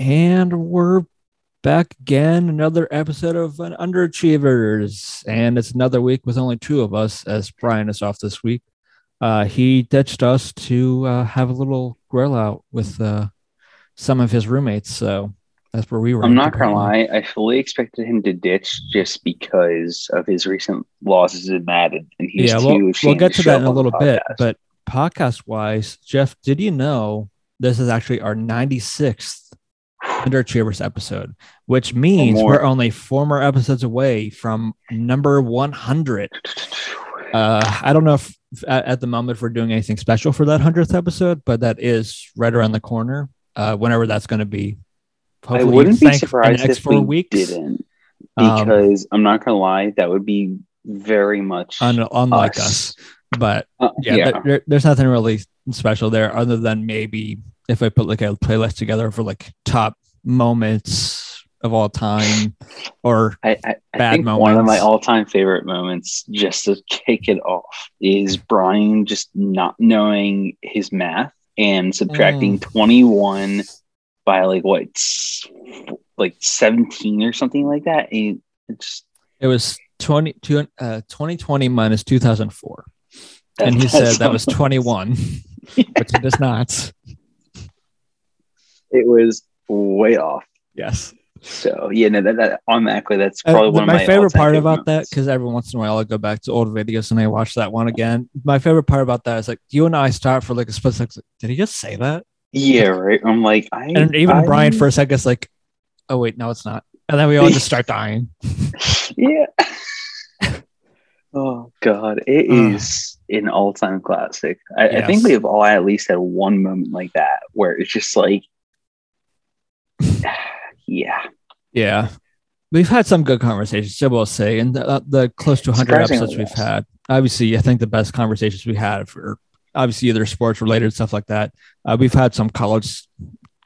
And we're back again, another episode of an Underachievers. And it's another week with only two of us, as Brian is off this week. Uh, he ditched us to uh, have a little grill out with uh, some of his roommates. So that's where we were. I'm not gonna lie, I fully expected him to ditch just because of his recent losses in Madden, and he's yeah, too we'll, we'll get to show that in a little bit. But podcast wise, Jeff, did you know this is actually our 96th Underachievers episode, which means we're only four more episodes away from number 100. Uh, I don't know if at, at the moment if we're doing anything special for that 100th episode, but that is right around the corner. Uh, whenever that's going to be. I wouldn't be thank- in the surprised next if four we weeks. didn't, Um, because I'm not gonna lie, that would be very much Un- unlike us. But Uh, yeah, yeah. there- there- there's nothing really special there other than maybe if I put like a playlist together for like top moments of all time or I, I, I bad think one of my all-time favorite moments, just to kick it off, is Brian just not knowing his math and subtracting Mm. 21 by like what, like 17 or something like that. And it's it was 20, two- uh, 2020 minus 2004. And he said that was something- 21, which it is not. It was way off. Yes. So yeah, no, that, that automatically that's Uh, probably the- one of my, my, favorite part about that, because every once in a while I go back to old videos and I watch that one again. My favorite part about that is like you and I start for like a split second. Did he just say that? yeah, right. I'm like, I And even I- Brian for a second is like, oh wait, no, it's not. And then we all just start dying. yeah. oh God, it Uh. is an all-time classic. I, I think we have all at least had one moment like that where it's just like, yeah, Yeah. We've had some good conversations, I will say, and the, the close to 100 episodes we've had. Obviously, I think the best conversations we had for obviously either sports related stuff like that. Uh, we've had some college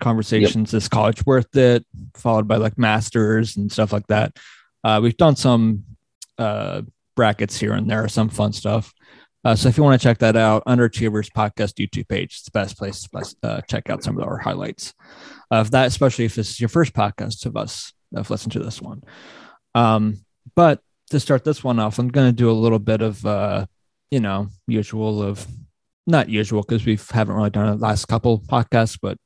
conversations. Is college worth it? Followed by like masters and stuff like that. Uh, we've done some uh, brackets here and there, some fun stuff. Uh, so if you want to check that out, Underachievers Podcast YouTube page, it's the best place to uh, check out some of our highlights of that, especially if this is your first podcast of us have listened to this one. Um, but to start this one off, I'm going to do a little bit of, uh, you know, usual of not usual because we haven't really done it the last couple podcasts, but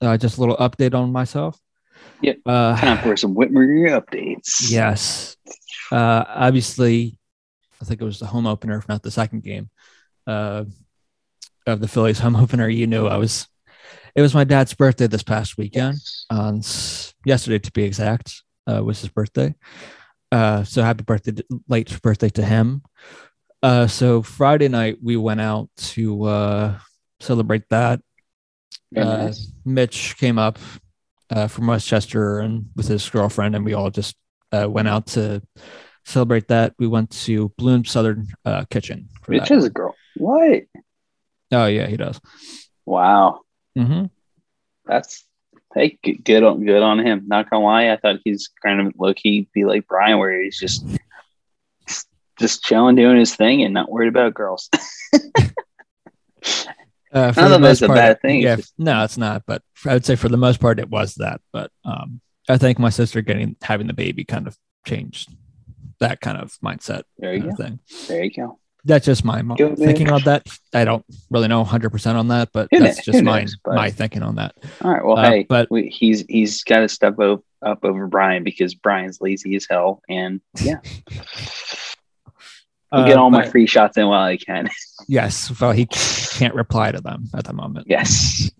uh, just a little update on myself. Yep. Uh, time for some Whitmer updates. Yes. Uh, obviously, I think it was the home opener, if not the second game uh, of the Phillies home opener. You knew I was. It was my dad's birthday this past weekend, on yesterday to be exact. Uh, was his birthday. Uh, so happy birthday, to- late birthday to him. Uh, so Friday night we went out to uh, celebrate that. Uh, nice. Mitch came up uh, from West Chester and with his girlfriend, and we all just uh, went out to celebrate that. We went to Bloom Southern uh, Kitchen. Mitch is a girl. What? Oh yeah, he does. Wow, hmm that's hey, good, good on good on him. Not gonna lie, I thought he's kind of low key be like Brian, where he's just just chilling, doing his thing, and not worried about girls. Uh, for Not the most that's a part, bad thing, it's Yeah, just- no, it's not. But I would say for the most part, it was that. But um, I think my sister getting having the baby kind of changed that kind of mindset there you go. thing. There you go. That's just my Go, thinking on that. I don't really know 100 percent on that, but Who that's knows? just Who my knows? But- my thinking on that. All right. Well, Uh, hey, but- we, he's he's got to step up, up over Brian because Brian's lazy as hell, and yeah, I'll get Uh, all my free shots in while I can. Yes, well, he can't reply to them at the moment. yes.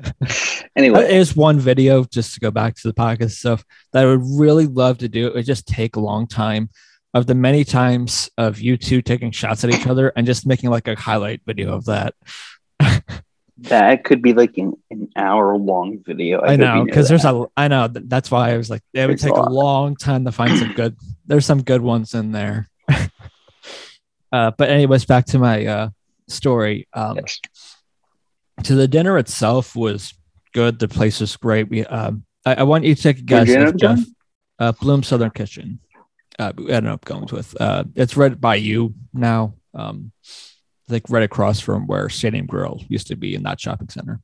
Anyway, is one video just to go back to the podcast stuff that I would really love to do. It would just take a long time of the many times of you two taking shots at each other and just making like a highlight video of that. that could be like an, an hour long video. I hope know because there's a I know th- that's why I was like it would There's a take a lot. long time to find some good. There's some good ones in there. uh, but anyways, back to my uh, story. Um, Yes. So the dinner itself was good. The place was great. We um, I, I want you to take a guess. Where'd you end if Jeff, uh, Bloom Southern Kitchen. Uh, we ended up going with. Uh, it's right by you now. Um, like right across from where Stadium Grill used to be in that shopping center.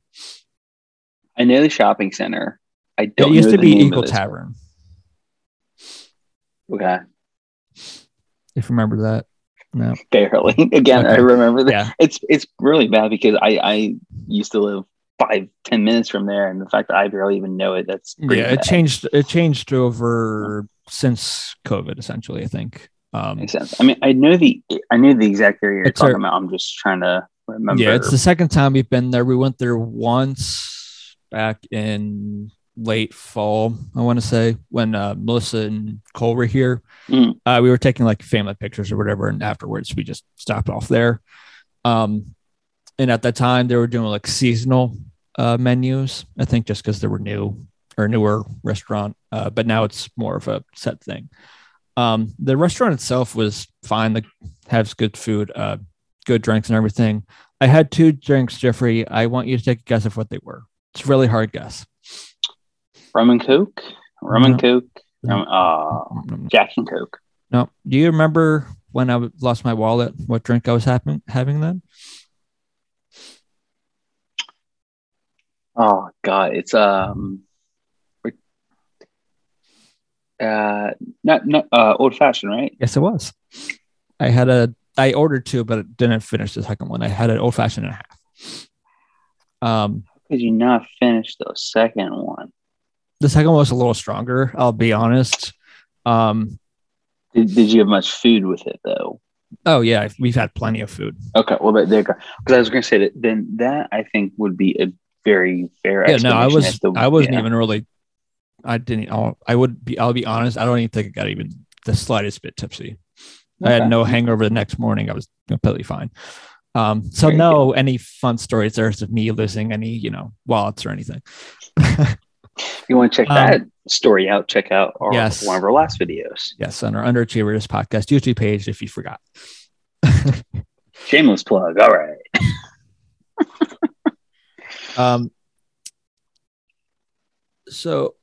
I know the shopping center. I It don't. used know to be Eagle Tavern. Okay, If you remember that. No. barely. Again, I remember that. Yeah. It's it's really bad because I I used to live five ten minutes from there, and the fact that I barely even know it that's Yeah, it bad. changed it changed over since COVID essentially, I think. Um Makes sense. I mean, I know the I knew the exact area you're talking our- about. I'm just trying to remember. Yeah, it's the second time we've been there. We went there once back in late fall, I want to say, when uh, Melissa and Cole were here. Mm. Uh, we were taking like family pictures or whatever, and afterwards we just stopped off there. Um, and at that time they were doing like seasonal uh, menus. I think just because they were new or newer restaurant, uh, but now it's more of a set thing. Um, the restaurant itself was fine. Like has good food, uh, good drinks and everything. I had two drinks, Jeffrey. I want you to take a guess of what they were. It's a really hard guess. Rum and coke, rum and coke, rum, uh, Jack and Coke. No. Do you remember when I lost my wallet? What drink I was having having then? Oh God, it's um, uh, not not uh, old fashioned, right? Yes, it was. I had a. I ordered two, but it didn't finish the second one. I had an old fashioned and a half. Um, Could you not finish the second one? The second one was a little stronger. I'll be honest. Um, Did, did you have much food with it though? oh yeah, we've had plenty of food. Okay, well there you go. Because I was going to say that then that I think would be a very fair. Yeah, no, I was. as to- I wasn't yeah. even really. I didn't. I'll, I would be. I'll be honest. I don't even think I got even the slightest bit tipsy. I had no hangover the next morning. I was completely fine. Um, so no any fun stories there's of me losing any, you know, wallets or anything. If you want to check Um, that story out, check out our, yes. one of our last videos. yes, on our Underachievers podcast YouTube page if you forgot. Shameless plug. All right. Um, so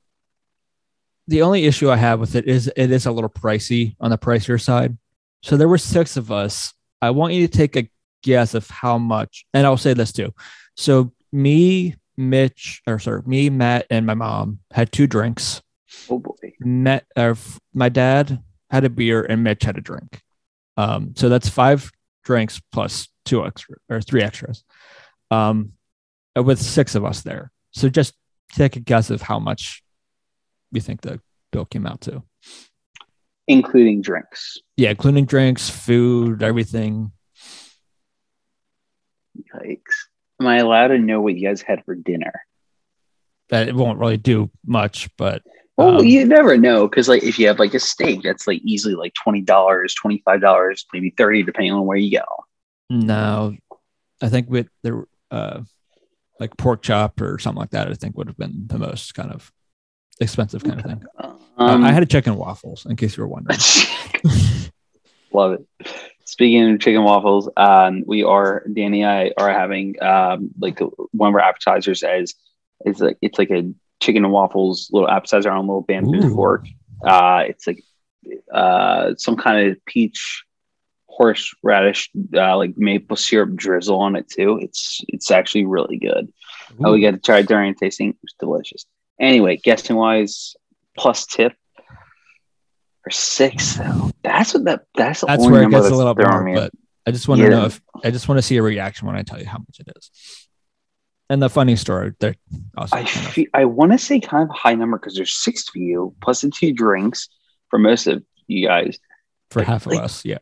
the only issue I have with it is it is a little pricey on the pricier side. So there were six of us. I want you to take a guess of how much, and I'll say this too. So me, Mitch, or sorry, me, Matt, and my mom had two drinks. Oh boy. Matt, or my dad had a beer, and Mitch had a drink. Um, so that's five drinks plus two extra or three extras. Um, uh, with six of us there. So just take a guess of how much you think the bill came out to. Including drinks. Yeah, including drinks, food, everything. Yikes. Am I allowed to know what you guys had for dinner? That it won't really do much, but Well, Um, you never know because, like, if you have like a steak, that's like easily like twenty dollars, twenty five dollars, maybe thirty, depending on where you go. no, I think with the uh, like pork chop or something like that, I think would have been the most kind of expensive kind of thing. Uh, Um, I had a chicken waffles, in case you were wondering. love it. Speaking of chicken waffles, um, we are Danny and I are having um, like one of our appetizers as it's like it's like a chicken and waffles little appetizer on a little bamboo Ooh. fork. Uh, it's like uh, some kind of peach horseradish uh, like maple syrup drizzle on it too. It's it's actually really good. Oh, we got to try it during tasting. It was delicious. Anyway, guessing wise, plus tip for six though. That's what that. That's That's where it gets a little more, but I just want to Yeah. know if I just want to see a reaction when I tell you how much it is. And the funny story, they're also I fe- I want to say kind of a high number because there's six of you plus the two drinks for most of you guys. for half of like- us. Yeah.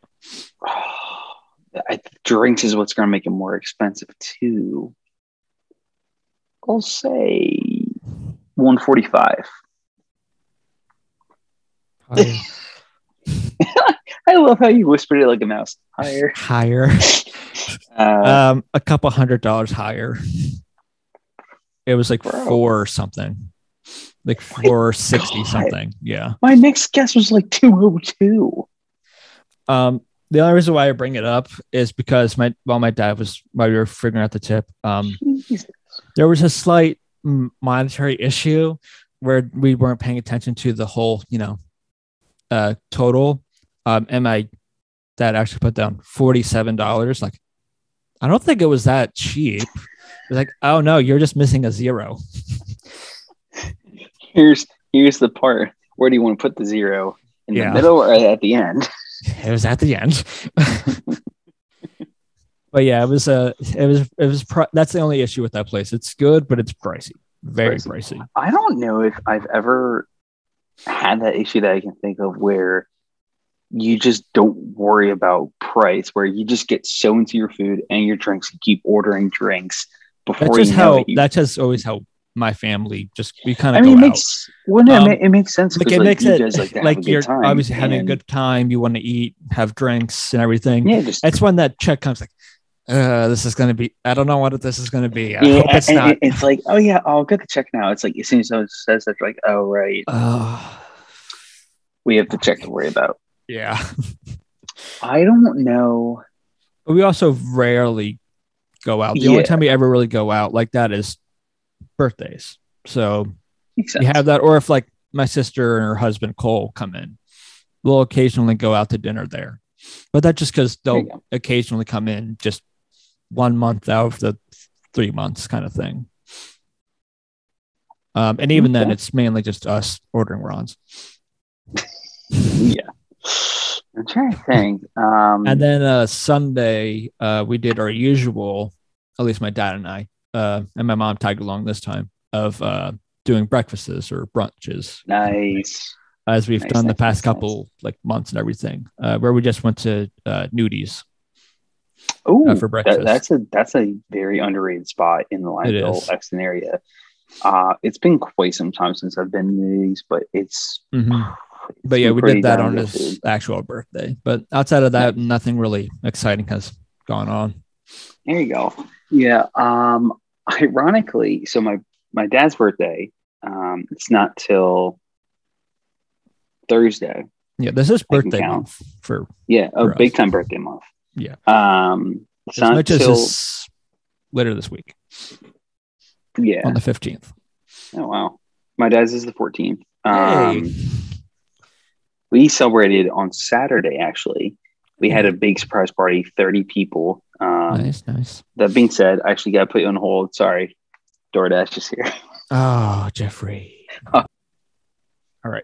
I, drinks is what's going to make it more expensive too. I'll say 145. Higher. I love how you whispered it like a mouse. Higher. higher. Uh, Um, a couple hundred dollars higher. It was like Bro. four something, like four sixty something. Yeah. my next guess was like 202. Um, the only reason why I bring it up is because my while my dad was while we were figuring out the tip, um, Jesus. there was a slight monetary issue where we weren't paying attention to the whole, you know, uh, total. Um, and my dad actually put down forty-seven dollars. Like, I don't think it was that cheap. It was like, oh no, you're just missing a zero. Here's here's the part. Where do you want to put the zero? In Yeah. the middle or at the end? It was at the end. but yeah, it was uh it was it was pri- that's the only issue with that place. It's good, but it's pricey. Very Pricey. pricey. I don't know if I've ever had that issue that I can think of where you just don't worry about price, where you just get so into your food and your drinks, you keep ordering drinks before That's just you know how. You, that's just always how my family just we kind of. I mean, go it out. makes well, no, it Um, it makes sense. like it makes you it guys like, like you're time, obviously having a good time. You want to eat, have drinks, and everything. Yeah, just It's when that check comes like, uh, this is gonna be. I don't know what this is gonna be. I yeah, hope it's not. it- it's like, oh yeah, I'll get the check now. It's like as soon as someone says that, like, oh right, Uh, we have the check to worry about. yeah, I don't know. but we also rarely go out. The only time we ever really go out like that is birthdays. So you have that, or if like my sister and her husband Cole come in, we'll occasionally go out to dinner there. But that's just because they'll occasionally come in just one month out of the three months kind of thing. Um, and even then, it's mainly just us ordering Ron's. yeah. I'm trying to think. Um, And then uh, Sunday, uh, we did our usual, at least my dad and I, uh, and my mom tagged along this time of uh, doing breakfasts or brunches, nice. as we've Nice, done the past nice, couple like months and everything, uh, where we just went to uh, Nudy's. Oh, uh, for breakfast. that's a that's a very underrated spot in the It Lionville. Exton area. Uh, it's been quite some time since I've been to these, but it's. Mhm. it's But yeah, we did that on his food. actual birthday. But outside of that, nothing really exciting has gone on. There you go. Yeah. Um. Ironically, so my my dad's birthday. Um. It's not till Thursday. Yeah, this is birthday month for Yeah. A For big time birthday month. Yeah. Um. As much as this later this week yeah. on the 15th. Oh wow. My dad's is the 14th. Hey. Um, we celebrated on Saturday actually. We had a big surprise party, 30 people. Um, nice, nice. That being said, I actually got to put you on hold. Sorry. DoorDash is here. Oh, Jeffrey. All right.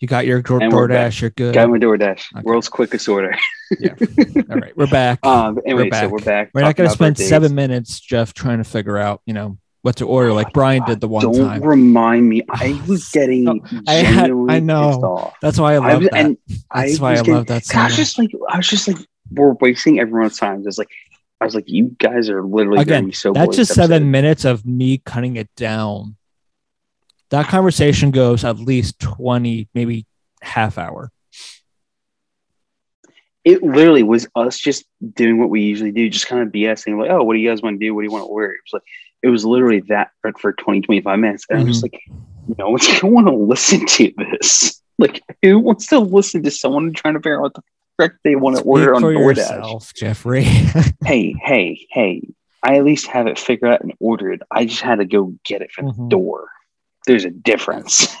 You got your Door- DoorDash. You're good. got my DoorDash. Okay. World's quickest order. Yeah. All right. We're back. Um, anyway, We're so back. we're back. We're not going to spend seven minutes, Jeff, trying to figure out, you know, what to order like Brian did the one time. Don't time. remind me. I was getting No, I had- genuinely I know. pissed off. That's why I I love was, that. and That's I why was I getting- love that so I was just like, I was just like, we're wasting everyone's time. It's like, I was like, you guys are literally Again, so. That's just seven minutes of me cutting it down. That conversation goes at least 20, maybe half hour. It literally was us just doing what we usually do, just kind of BSing, like, oh, what do you guys want to do? What do you want to wear? It was like, it was literally that for, for 20, 25 minutes. And I'm just like, no one's going to want to listen to this. Like, who wants to listen to someone trying to figure out what the frick they want to order on DoorDash? yourself, Jeffrey. Hey, hey, hey, I at least have it figured out and ordered. I just had to go get it from Mhm. the door. There's a difference.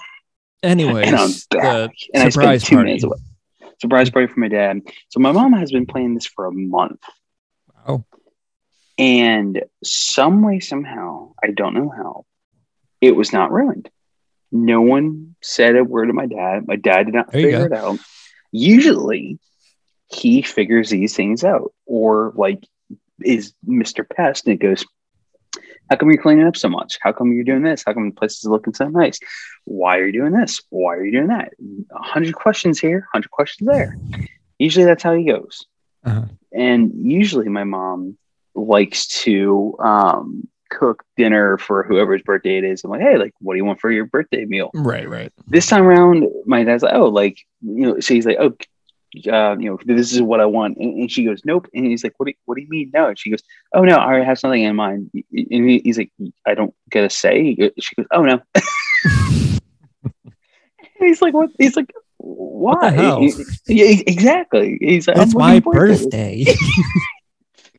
Anyway, and I'm the back. and I spent surprise two party. minutes away. Surprise party for my dad. So my mom has been playing this for a month. Wow. And some way, somehow, I don't know how, it was not ruined. No one said a word to my dad. My dad did not There figure it out. Usually, he figures these things out, or like is Mr. Pest, and it goes, How come you're cleaning up so much? How come you're doing this? How come the place is looking so nice? Why are you doing this? Why are you doing that? A hundred questions here, hundred questions there. Usually that's how he goes. Uh-huh. And usually my mom likes to um, cook dinner for whoever's birthday it is. I'm like, hey, like, what do you want for your birthday meal? Right, right. This time around, my dad's like, oh, like, you know, so he's like, oh, uh, you know, this is what I want. And, and she goes, nope. And he's like, what do, you, what do you mean? No. And she goes, oh, no, I have something in mind. And he- he's like, I don't get a say. She goes, oh, no. He's like, what? He's like, why? the hell? Yeah, exactly. He's like, That's my looking forward to it. birthday.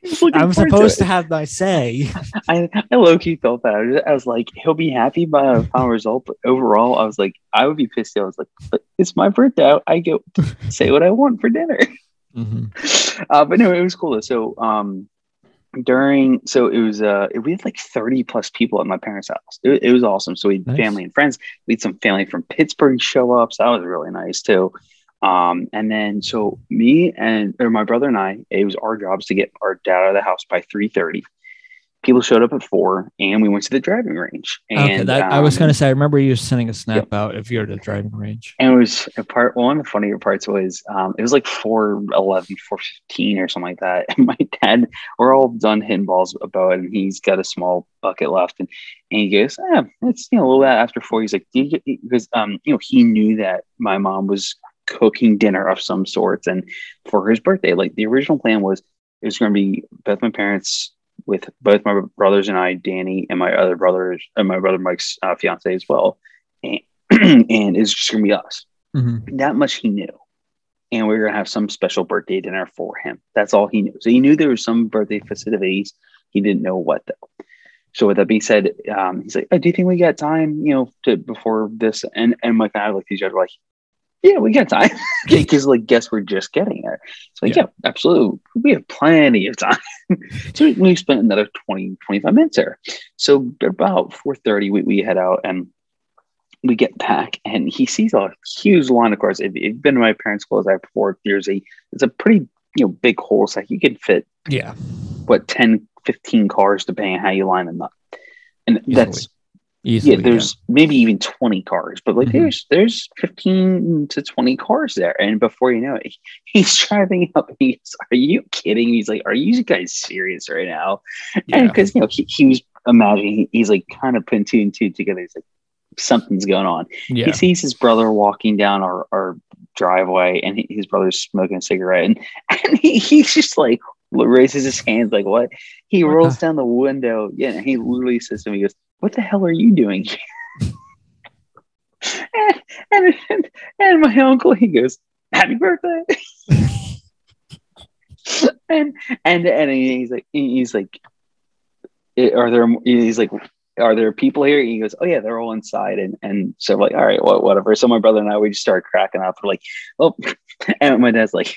He's looking I'm supposed to to have my say. I, I low key felt that. I was, I was like, he'll be happy by a final result, but overall, I was like, I would be pissed. I was like, but it's my birthday. I get say what I want for dinner. Mhm. Uh, but no, it was cool. So, um, during so it was uh we had like 30 plus people at my parents house it, it was awesome so we had Nice. family and friends we had some family from pittsburgh show up so that was really nice too um and then so me and or my brother and i it was our jobs to get our dad out of the house by 3.30 people showed up at four and we went to the driving range and okay, that, I was um, going to say. I remember you sending a snap out if you're at a driving range. and it was a part one of the funnier parts was um, it was like 411 415 or something like that and my dad we're all done hitting balls about it and he's got a small bucket left and, and he goes yeah it's you know a little bit after four he's like "Do you because um you know he knew that my mom was cooking dinner of some sorts and for his birthday like the original plan was it was going to be both my parents with both my brothers and I, Danny, and my other brothers, and my brother Mike's uh, fiance as well. And, and it's just gonna be us. Mhm. That much he knew. And we were gonna have some special birthday dinner for him. That's all he knew. So he knew there was some birthday festivities. He didn't know what though. So with that being said, um, he's like, oh, "Do you think we got time? You know, to before this?" And and Mike and I looked at each other like, "Yeah, we got time." Because like, guess we're just getting there. So like, Yeah. yeah. absolutely. We have plenty of time. so we, we spent another 20, 25 minutes there. So about 4.30, we, we head out and we get back and he sees a huge line of cars. If if you've been to my parents' clothes out before, there's a, it's a pretty, you know, big hole. So you could fit, Yeah, what, 10, 15 cars, depending on how you line them up. And that's, easily. yeah, there's maybe even 20 cars, but like Mhm. there's there's 15 to 20 cars there. And before you know it, he's driving up he's, Are you kidding? He's like, Are you guys serious right now? yeah. And because you know, he, he was imagining he's like kind of putting two and two together. He's like, something's going on. yeah. He sees his brother walking down our, our driveway and he, his brother's smoking a cigarette and, and he, he's just like raises his hands like what he rolls down the window yeah and he literally says to me he goes what the hell are you doing here?" and, and, and, and my uncle he goes happy birthday and and and he's like he's like eh, are there he's like are there people here? He goes, oh yeah, they're all inside, and and so I'm like, all right, what, whatever. So my brother and I we just started cracking up. We're like, oh, and my dad's like,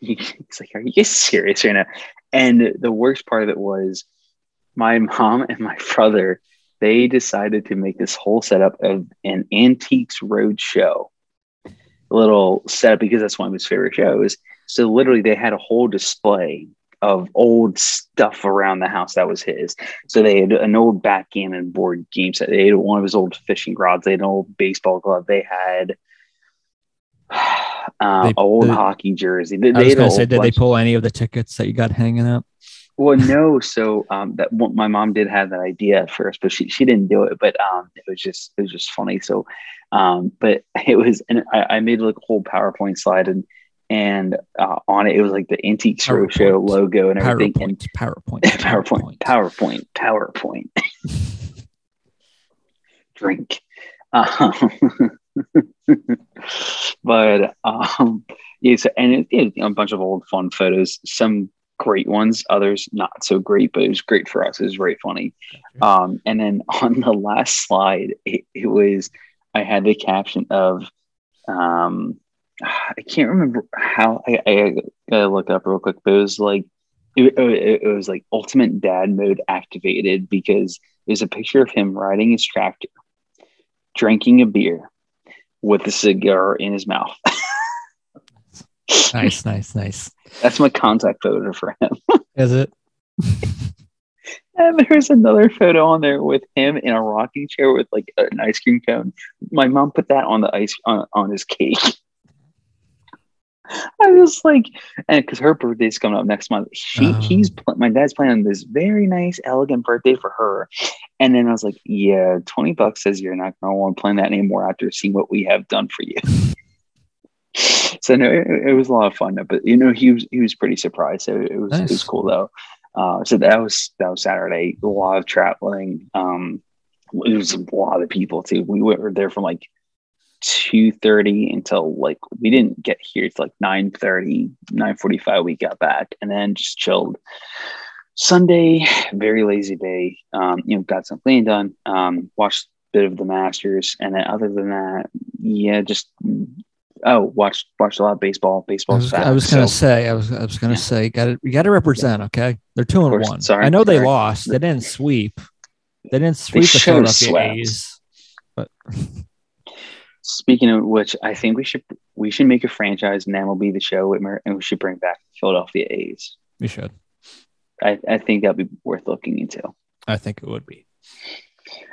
he's like, are you serious right now? And the worst part of it was, my mom and my brother they decided to make this whole setup of an antiques road show, a little setup because that's one of his favorite shows. So literally, they had a whole display of old stuff around the house that was his. So they had an old backgammon board game set. They had one of his old fishing rods. They had an old baseball glove. They had uh, They- old the- hockey jersey. They, I was going to say, did they pull any of the tickets that you got hanging up? Well, no. So um, that one, my mom did have that idea at first, but she, she didn't do it. But um, it was just it was just funny. So, um, but it was, and I, I made like a whole PowerPoint slide, and and uh, on it it was like the Antiques show PowerPoint. logo and everything, and PowerPoint, PowerPoint, PowerPoint, PowerPoint, PowerPoint. Drink. Um, but um, yeah, so, and it, it, a bunch of old fun photos, some great ones, others not so great, but it was great for us. It was very funny. Um, and then on the last slide, it, it was I had the caption of um, I can't remember how I, I gotta look up real quick, but it was like it, it, it was like ultimate dad mode activated because there's a picture of him riding his tractor, drinking a beer with a cigar in his mouth. nice, nice, nice. That's my contact photo for him. Is it? And there's another photo on there with him in a rocking chair with like an ice cream cone. My mom put that on the ice on, on his cake. I was like, and because her birthday's coming up next month, she Oh. he's pl- my dad's planning this very nice, elegant birthday for her. And then I was like, yeah, twenty bucks says you're not going to want to plan that anymore after seeing what we have done for you. so no, it, it was a lot of fun. But you know, he was he was pretty surprised. So it was it was cool though. Uh, so that was that was Saturday. A lot of traveling. Um, it was a lot of people too. We were there from like two thirty until like we didn't get here. It's like 9.30, 9.45 We got back and then just chilled. Sunday, very lazy day. Um, you know, got some cleaning done. Um, watched a bit of the Masters, and then other than that, yeah, just Oh, watch watch a lot of baseball. Baseball. I was, was gonna so. say, I was, I was gonna yeah. say, got to, you got to represent. Okay, they're two and one. Sorry, I know sorry. they lost. They didn't sweep. They didn't sweep they the Philadelphia A's. But speaking of which, I think we should we should make a franchise, and then will be the show, Whitmer, and we should bring back Philadelphia A's. We should. I, I think that'd be worth looking into. I think it would be.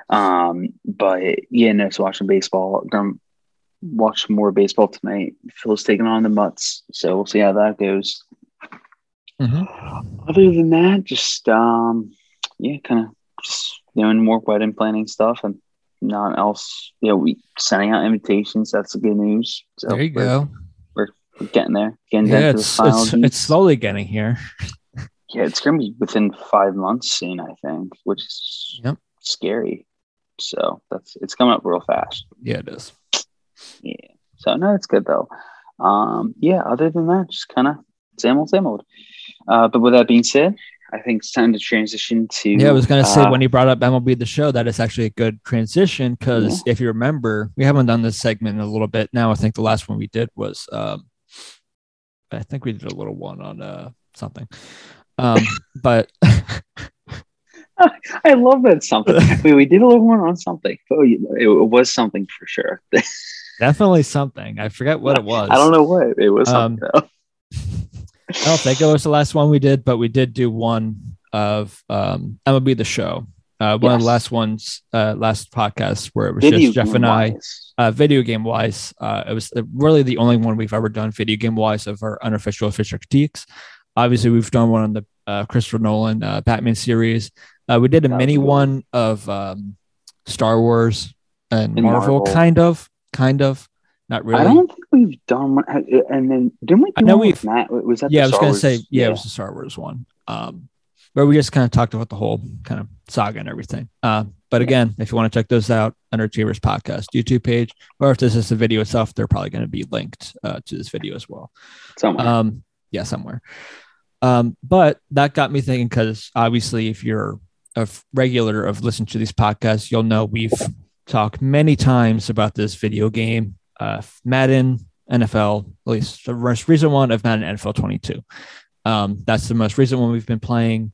Um, but yeah, no, so watching baseball. Watch more baseball tonight. Phil's taking on the Mutts, so we'll see how that goes. Mm-hmm. Other than that, just um, yeah, kind of just doing more wedding planning stuff and not else. You know, we sending out invitations. That's the good news. So there you we're, go. We're, we're getting there. Getting yeah, it's, it's, it's slowly getting here. yeah, it's gonna be within five months soon, I think, which is yep. scary. So that's it's coming up real fast. Yeah, it is. Yeah. So no, it's good though. Um, yeah. Other than that, just kind of same old, same old. Uh, but with that being said, I think it's time to transition to. Yeah, I was gonna uh, say when you brought up MLB the show, that is actually a good transition because yeah. if you remember, we haven't done this segment in a little bit now. I think the last one we did was, um, I think we did a little one on uh something, um, but. I love that something. we, we did a little one on something. Oh, it was something for sure. Definitely something. I forget what it was. I don't know what it was. Um, I don't think it was the last one we did, but we did do one of um MLB the show. Uh, one yes. of the last ones, uh, last podcast where it was video just Jeff and I, uh, video game wise. Uh, it was really the only one we've ever done video game wise of our unofficial official critiques. Obviously, we've done one on the uh, Christopher Nolan uh, Batman series. Uh, we did a mini one of um, Star Wars and Marvel, Marvel, kind of, kind of. Not really. I don't think we've done one. And then didn't we? I know we've. Matt, was that? Yeah, I was going to say. Yeah, yeah, it was the Star Wars one. Um, where we just kind of talked about the whole kind of saga and everything. Uh, but again, if you want to check those out Underachievers Podcast YouTube page, or if this is the video itself, they're probably going to be linked uh, to this video as well. Somewhere. Um, yeah, somewhere. Um, but that got me thinking because obviously, if you're a regular of listening to these podcasts, you'll know we've talked many times about this video game uh, Madden NFL, at least the most recent one of Madden NFL 22. Um, that's the most recent one we've been playing.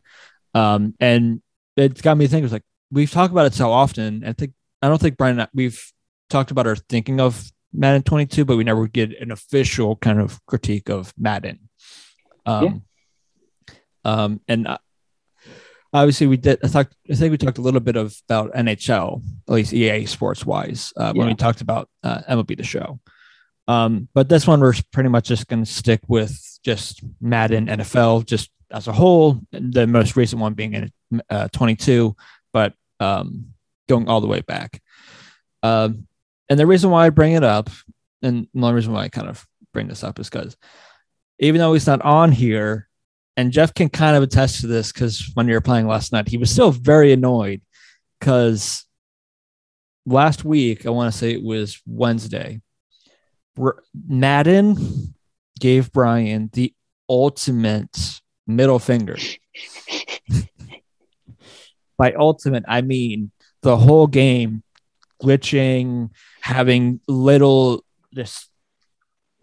Um, and it got me thinking, it's like, we've talked about it so often. I think, I don't think Brian, we've talked about our thinking of Madden 22, but we never get an official kind of critique of Madden. Um, yeah. um, and uh, obviously we did I, talked, I think we talked a little bit of about nhl at least ea sports wise uh, when we talked about uh, mlb the show. Um, but this one we're pretty much just going to stick with just madden nfl just as a whole the most recent one being in uh, 22 but um, going all the way back. Um, and the reason why i bring it up and the only reason why i kind of bring this up is because even though he's not on here and Jeff can kind of attest to this because when you were playing last night, he was still very annoyed because last week, I want to say it was Wednesday, Madden gave Brian the ultimate middle finger. By ultimate, I mean the whole game glitching, having little this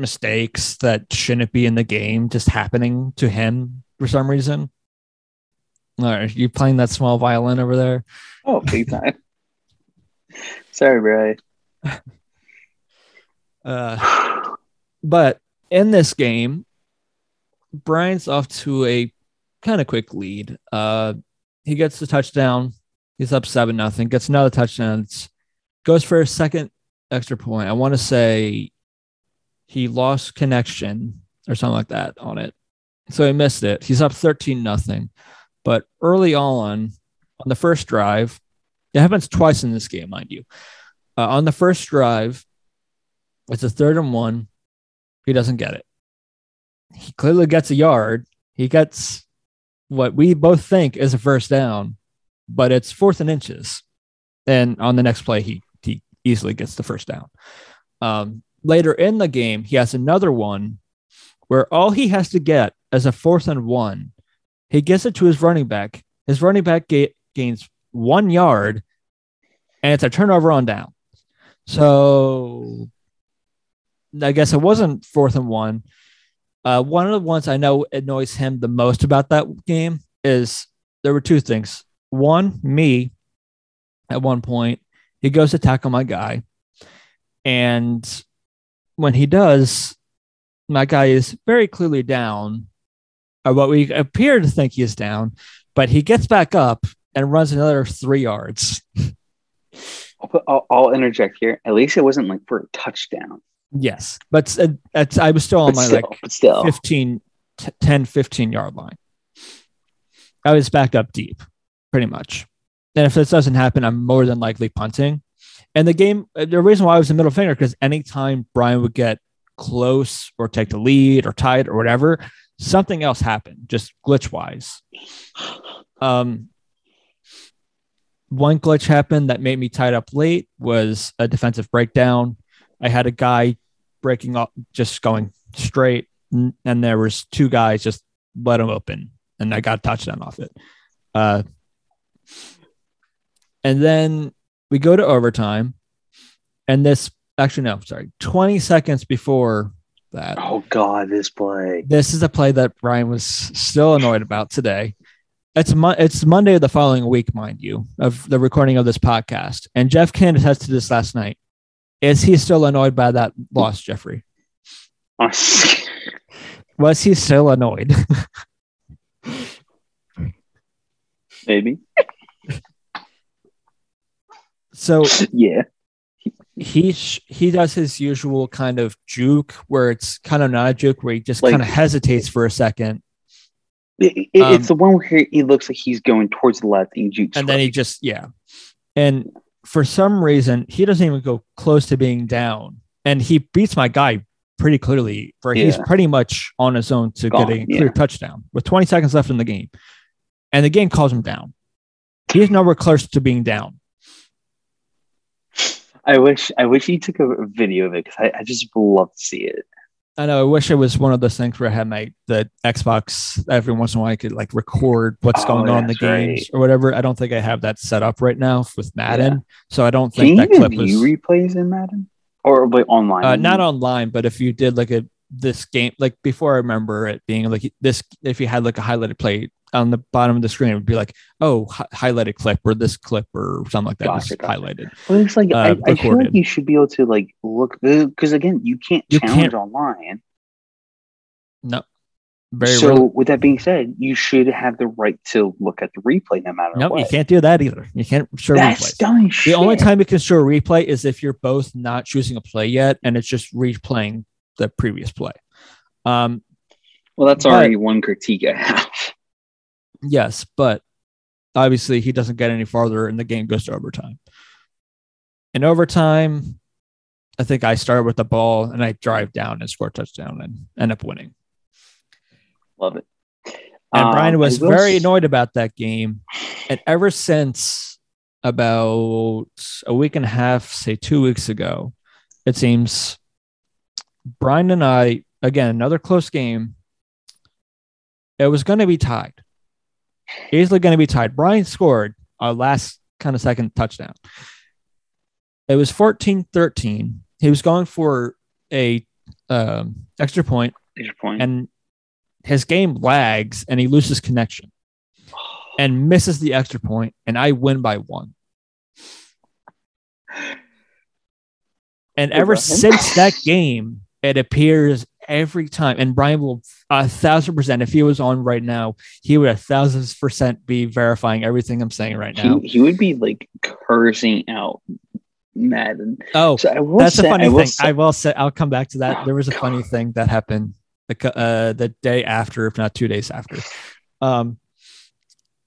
mistakes that shouldn't be in the game just happening to him for some reason. Right, you playing that small violin over there? Oh, big time. Sorry, Bray. Uh, but in this game, Brian's off to a kind of quick lead. Uh, he gets the touchdown. He's up seven nothing. Gets another touchdown. It's, goes for a second extra point. I want to say he lost connection or something like that on it. So he missed it. He's up 13 nothing. But early on, on the first drive, it happens twice in this game, mind you. Uh, on the first drive, it's a third and one. He doesn't get it. He clearly gets a yard. He gets what we both think is a first down, but it's fourth and inches. And on the next play, he he easily gets the first down. Um, later in the game, he has another one where all he has to get is a fourth and one. He gets it to his running back. His running back ga- gains one yard, and it's a turnover on down. So I guess it wasn't fourth and one. Uh, one of the ones I know annoys him the most about that game is there were two things. One, me at one point, he goes to tackle my guy. And when he does, my guy is very clearly down, or what we appear to think he is down, but he gets back up and runs another three yards. I'll, put, I'll, I'll interject here. At least it wasn't like for a touchdown. Yes, but uh, it's, I was still on But my still, like still. 15, t- 10, 15 yard line. I was backed up deep, pretty much. And if this doesn't happen, I'm more than likely punting. And the game, uh, the reason why I was in middle finger, because anytime Brian would get close or take the lead or tied or whatever, something else happened, just glitch wise. Um, one glitch happened that made me tied up late was a defensive breakdown. I had a guy breaking up, just going straight, and there was two guys just let him open, and I got a touchdown off it. Uh, and then we go to overtime, and this actually no, sorry, twenty seconds before that, Oh God, this play. this is a play that Brian was still annoyed about today. It's Mo- it's Monday of the following week, mind you, of the recording of this podcast. And Jeff can attest to this last night. Is he still annoyed by that loss, Jeffrey? Was he still annoyed? Maybe. So Yeah. he sh- he does his usual kind of juke where it's kind of not a juke where he just Like- kind of hesitates for a second. It- it- Um, it's the one where he, he looks like he's going towards the left and he jukes and then he just yeah. And for some reason he doesn't even go close to being down. And he beats my guy pretty clearly where he's pretty much on his own to Gone, getting a clear yeah. touchdown with 20 seconds left in the game. And the game calls him down. He's nowhere close to being down I wish I wish he took a video of it because I, I just love to see it. I know. I wish it was one of those things where I had my the Xbox every once in a while I could like record what's Oh, going on in the that's right. games or whatever. I don't think I have that set up right now with Madden, so I don't think you that clip was replays in Madden or like online? uh, not online. But if you did like a this game, like before, I remember it being like this. If you had like a highlighted play on the bottom of the screen, it would be like, oh, hi- highlighted clip or this clip or something like that, Gotcha, just gotcha. highlighted. Well, it's like uh, I, I feel like you should be able to like look because again, you can't You challenge can't- online. No, very so rarely. with that being said, you should have the right to look at the replay no matter No, what. you can't do that either. You can't show That's replays. dumb The shit. only time you can show a replay is if you're both not choosing a play yet and it's just replaying the previous play. Um, Well, that's but- already one critique I have. Yes, but obviously he doesn't get any farther and the game goes to overtime. In overtime, I think I start with the ball and I drive down and score a touchdown and end up winning. Love it. And Um, Brian was very annoyed about that game. And ever since about a week and a half, say two weeks ago, it seems Brian and I, again, another close game. It was going to be tied. Easily going to be tied. Brian scored our last kind of second touchdown. It was 14 13. He was going for a um, extra point Extra point. and his game lags and he loses connection and misses the extra point and I win by one. And ever since that game, it appears every time. And Brian will a thousand percent, if he was on right now, he would a thousand percent be verifying everything I'm saying right now. he, he would be like cursing out Madden. Oh, So that's say, a funny I will thing. say- I will say I'll come back to that. Oh, there was a funny thing that happened like uh, the day after, if not two days after. Um,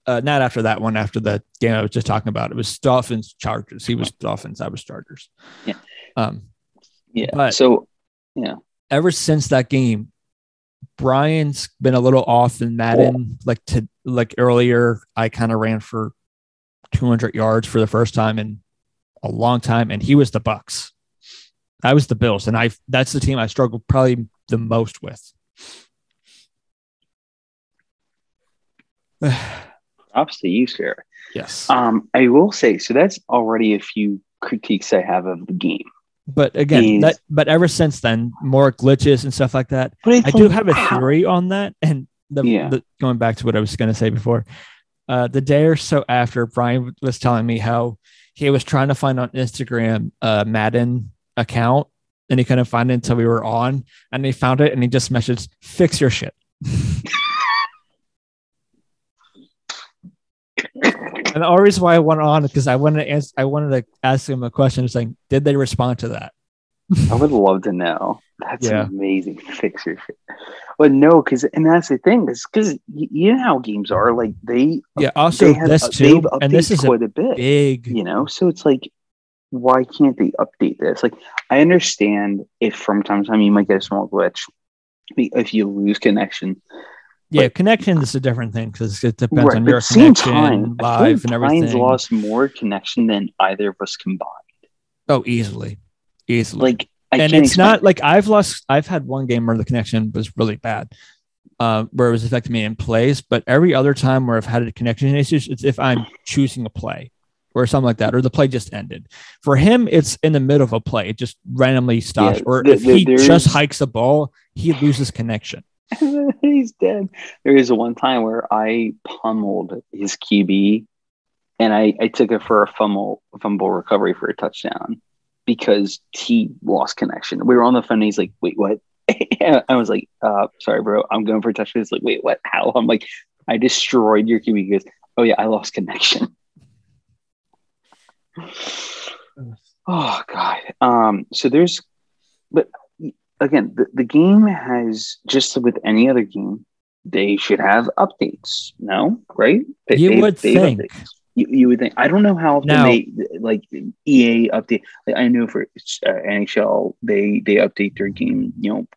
uh, not after that one. After the game I was just talking about, it was Dolphins Chargers. He was Dolphins. I was Chargers. Yeah. Um, yeah. but- so yeah, ever since that game, Brian's been a little off in Madden. Like to like earlier, I kind of ran for 200 yards for the first time in a long time, and he was the Bucs. I was the Bills, and I that's the team I struggled probably the most with. props to you, sir. yes. Um, I will say so. That's already a few critiques I have of the game. But again, that but ever since then, more glitches and stuff like that. I do have a theory on that, and the, Yeah. the going back to what I was going to say before, uh, the day or so after, Brian was telling me how he was trying to find on Instagram a Madden account, and he couldn't find it until we were on, and he found it, and he just messaged, "Fix your shit." and the only reason why I went on is because I wanted to answer, I wanted to ask him a question, saying, "Did they respond to that?" I would love to know. That's Yeah. amazing. Shit. But no, because and that's the thing is because you know how games are. Like they, Yeah. Also, they have this too, and this is a quite a bit. big you know so it's like why can't they update this like i understand if from time to time you might get a small glitch if you lose connection Yeah, connection is a different thing because it depends Right, on your connection, time live, and Brian's everything. lost more connection than either of us combined Oh, easily, easily. like I and it's explain not like I've lost. I've had one game where the connection was really bad, uh, where it was affecting me in plays. But every other time where I've had a connection issues, it's if I'm choosing a play or something like that, or the play just ended. For him, it's in the middle of a play; it just randomly stops. Yeah, or if th- he just hikes a ball, he loses connection. he's dead there is one time where i pummeled his qb and i i took it for a fumble fumble recovery for a touchdown because he lost connection we were on the phone and he's like wait what I was like, uh, sorry, bro. I'm going for a touchdown. He's like, wait, what? How? I'm like, I destroyed your QB. He goes, oh yeah, I lost connection. oh god. Um. So there's, but again, the, the game has just with any other game, they should have updates. No, right? They- You they- would they think. You, you would think. I don't know how often Now- they like EA update. Like, I know for uh, NHL, they they update their game. You know,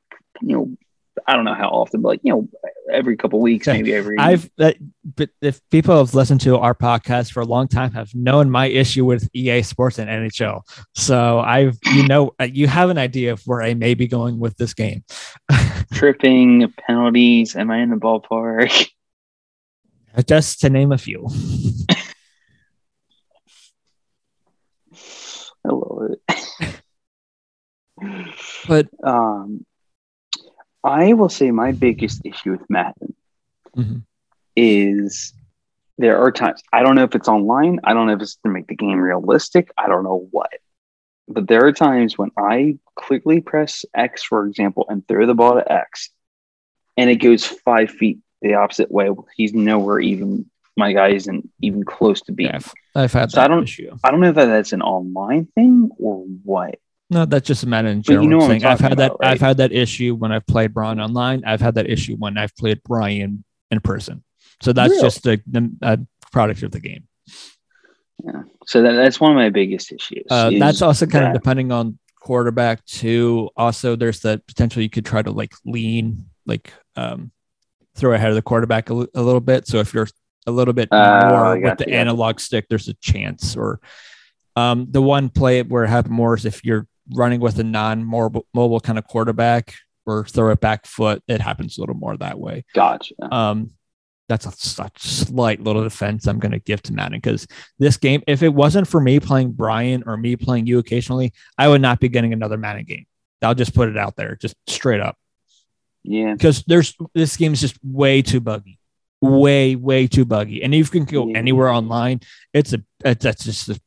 you know, I don't know how often, but like you know, every couple weeks, maybe every. I've, that, but if people have listened to our podcast for a long time, have known my issue with EA Sports and NHL. So I've, you know, uh, you have an idea of where I may be going with this game. tripping penalties. Am I in the ballpark? Just to name a few. I love it. But um, I will say my biggest issue with Madden Mhm. is there are times I don't know if it's online. I don't know if it's to make the game realistic. I don't know what. But there are times when I quickly press X, for example, and throw the ball to X, and it goes five feet the opposite way. He's nowhere even. My guy isn't even close to being. yeah, I've, I've had So I that don't- issue. I don't know if that's an online thing or what. No, that's just a Madden in But you general. know what I'm saying. I've had that. right? I've had that issue when I've played Brian online. I've had that issue when I've played Brian in person. So that's Really? just the, the uh, product of the game. Yeah. So that, that's one of my biggest issues. Uh, is that's also kind of depending on quarterback too. Also, there's the potential you could try to like lean, like um, throw ahead of the quarterback a, little bit. So if you're a little bit I more with the analog stick, there's a chance. Or um, the one play where it happened more is if you're running with a non-mobile mobile kind of quarterback or throw it back foot, it happens a little more that way. Gotcha. Um, that's a such slight little defense I'm going to give to Madden because this game, if it wasn't for me playing Brian or me playing you occasionally, I would not be getting another Madden game. I'll just put it out there, just straight up, Yeah. because there's this game is just way too buggy, way way too buggy, and if you can go Yeah. anywhere online, it's a it's, that's just a,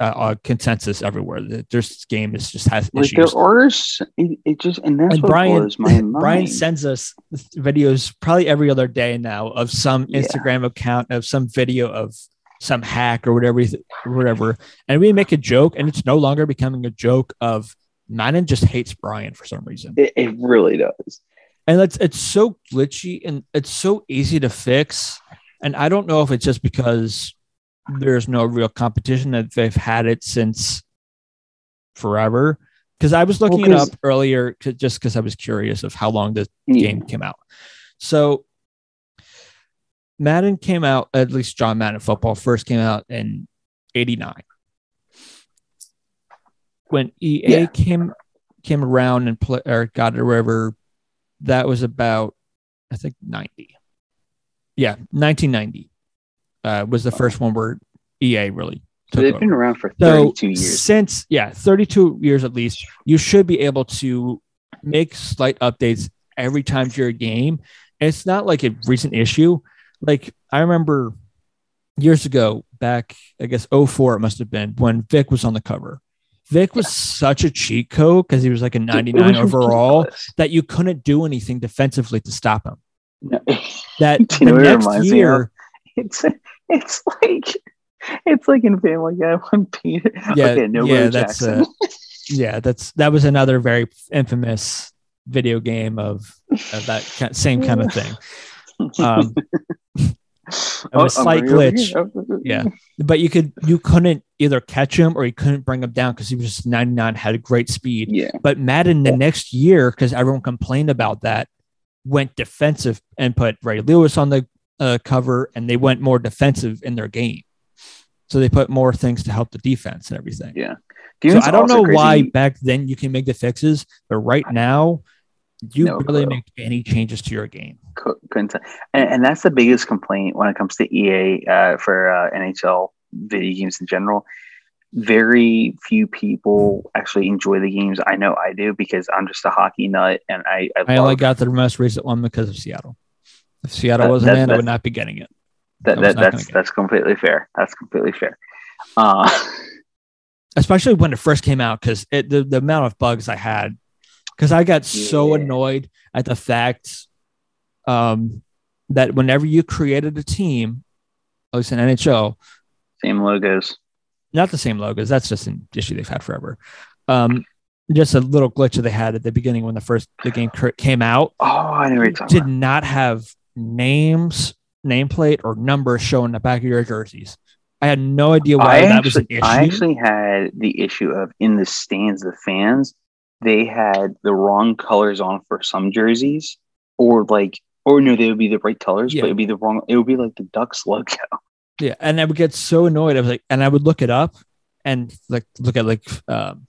a, a consensus everywhere. that This game is just has Like issues. there are, it, it just, and that's and what Brian, blows my mind. Brian sends us videos probably every other day now of some Yeah. Instagram account of some video of some hack or whatever, whatever, and we make a joke, and it's no longer becoming a joke of Madden just hates Brian for some reason, It, it really does. and it's it's so glitchy and it's so easy to fix, and I don't know if it's just because there's no real competition that they've had it since forever. Because I was looking Well, it up earlier, just because I was curious of how long the Yeah. game came out. So Madden came out, at least John Madden football first came out in 89. When EA Yeah. came came around and play, or got it or wherever, that was about I think 90. Yeah, 1990 uh, was the first one where EA really So they've been around for So 32 years. since yeah, 32 years at least, you should be able to make slight updates every time to your game. And it's not like a recent issue. Like I remember years ago, back I guess 04 it must have been when Vick was on the cover. Vick was such a cheat code because he was like a 99 overall ridiculous. that you couldn't do anything defensively to stop him. No. That the know what it next year, It's it's like it's like in Family Guy when Peter. Yeah, okay, no yeah, that's, Jackson. yeah, that's that was another very infamous video game of, of that same kind of thing. Um, Oh, a slight I'm glitch. Oh, Yeah. but you could you couldn't either catch him or you couldn't bring him down because he was just 99 had a great speed yeah. but madden the next year because everyone complained about that went defensive and put ray lewis on the uh, cover and they went more defensive in their game so they put more things to help the defense and everything Yeah. So i don't know also why back then you can make the fixes but right now you No really clue. make any changes to your game couldn't tell. And, and that's the biggest complaint when it comes to EA uh, for uh, NHL video games in general. Very few people actually enjoy the games. I know I do because I'm just a hockey nut, and I I, i only got the most recent one because of seattle if seattle That- wasn't that- in i would not be getting it that, that that's it. that's completely fair. That's completely fair. Uh, especially when it first came out because the, the amount of bugs I had because I got so annoyed at the fact um, that whenever you created a team, at least in NHL, same logos. not the same logos, that's just an issue they've had forever. Um, just a little glitch that they had at the beginning when the first the game came out Oh, I know what you're talking did about. not have names, nameplate, or numbers showing the back of your jerseys. I had no idea why I that was an actually, issue. I actually had the issue of in the stands, the fans, they had the wrong colors on for some jerseys, or like, or no, they would be the right colors, Yeah. but it'd be the wrong. It would be like the Ducks logo. Yeah, and I would get so annoyed. I was like, and I would look it up and like look at like um,